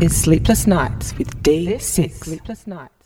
is Sleepless Nights with Day 6. Sleepless Nights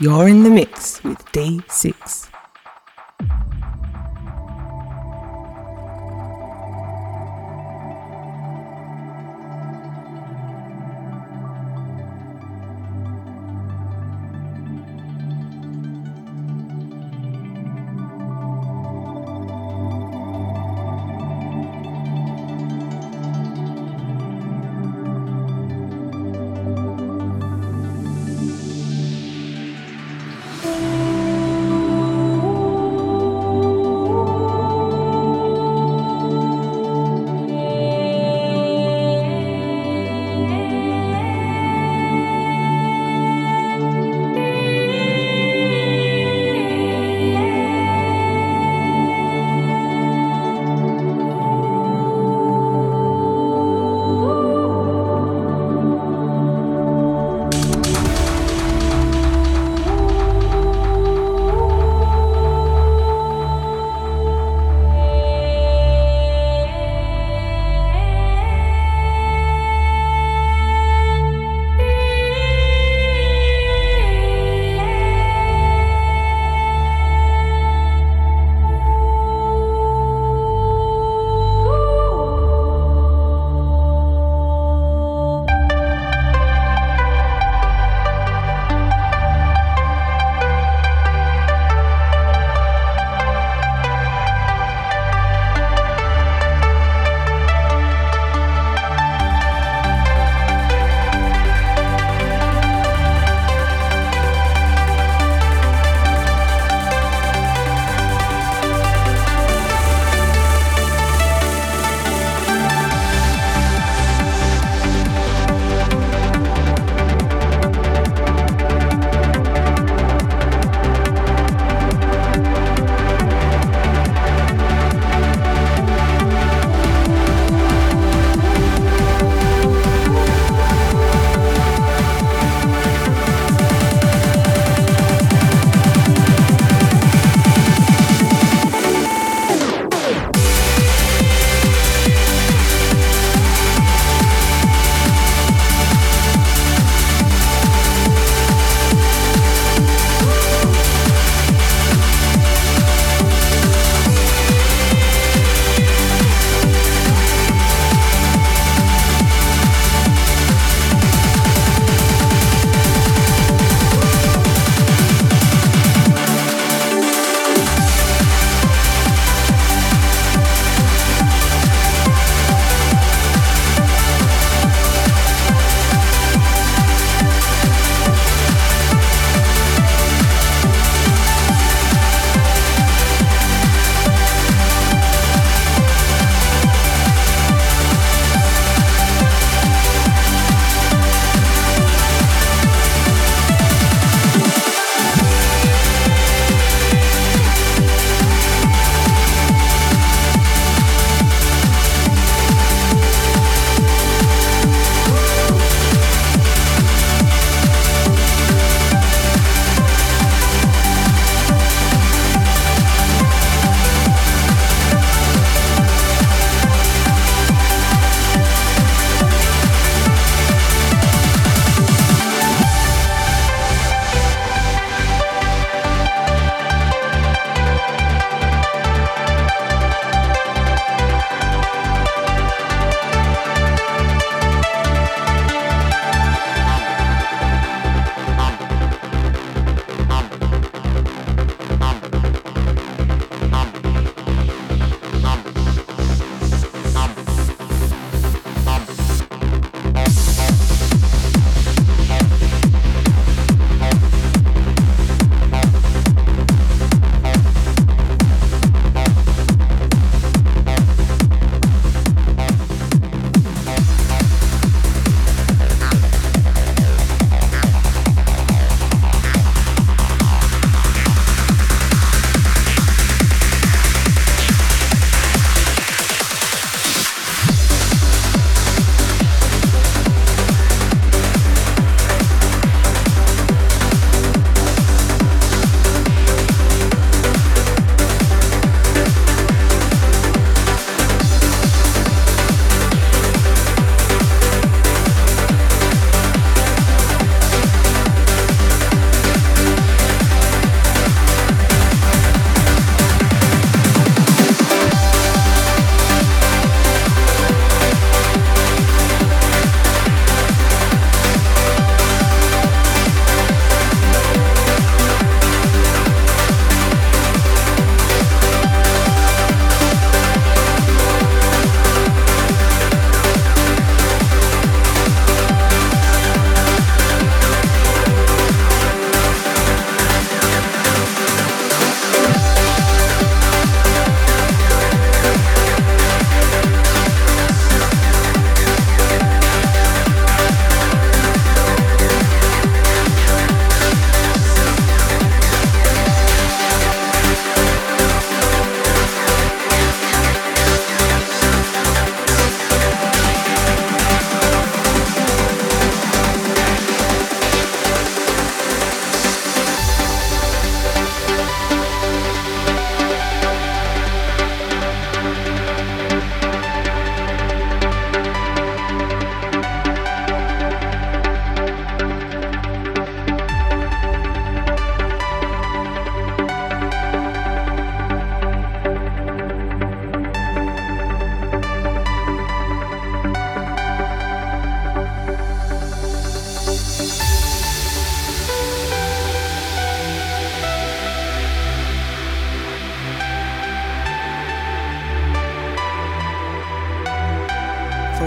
You're in the mix with D6.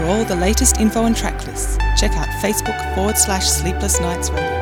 All the latest info and track lists, check out Facebook forward slash Sleepless Nights Radio.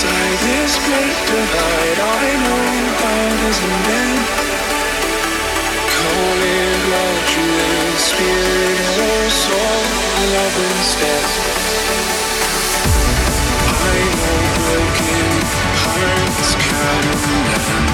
this great divide. I know love isn't dead. Call it love. Love instead. I broken hearts can mend.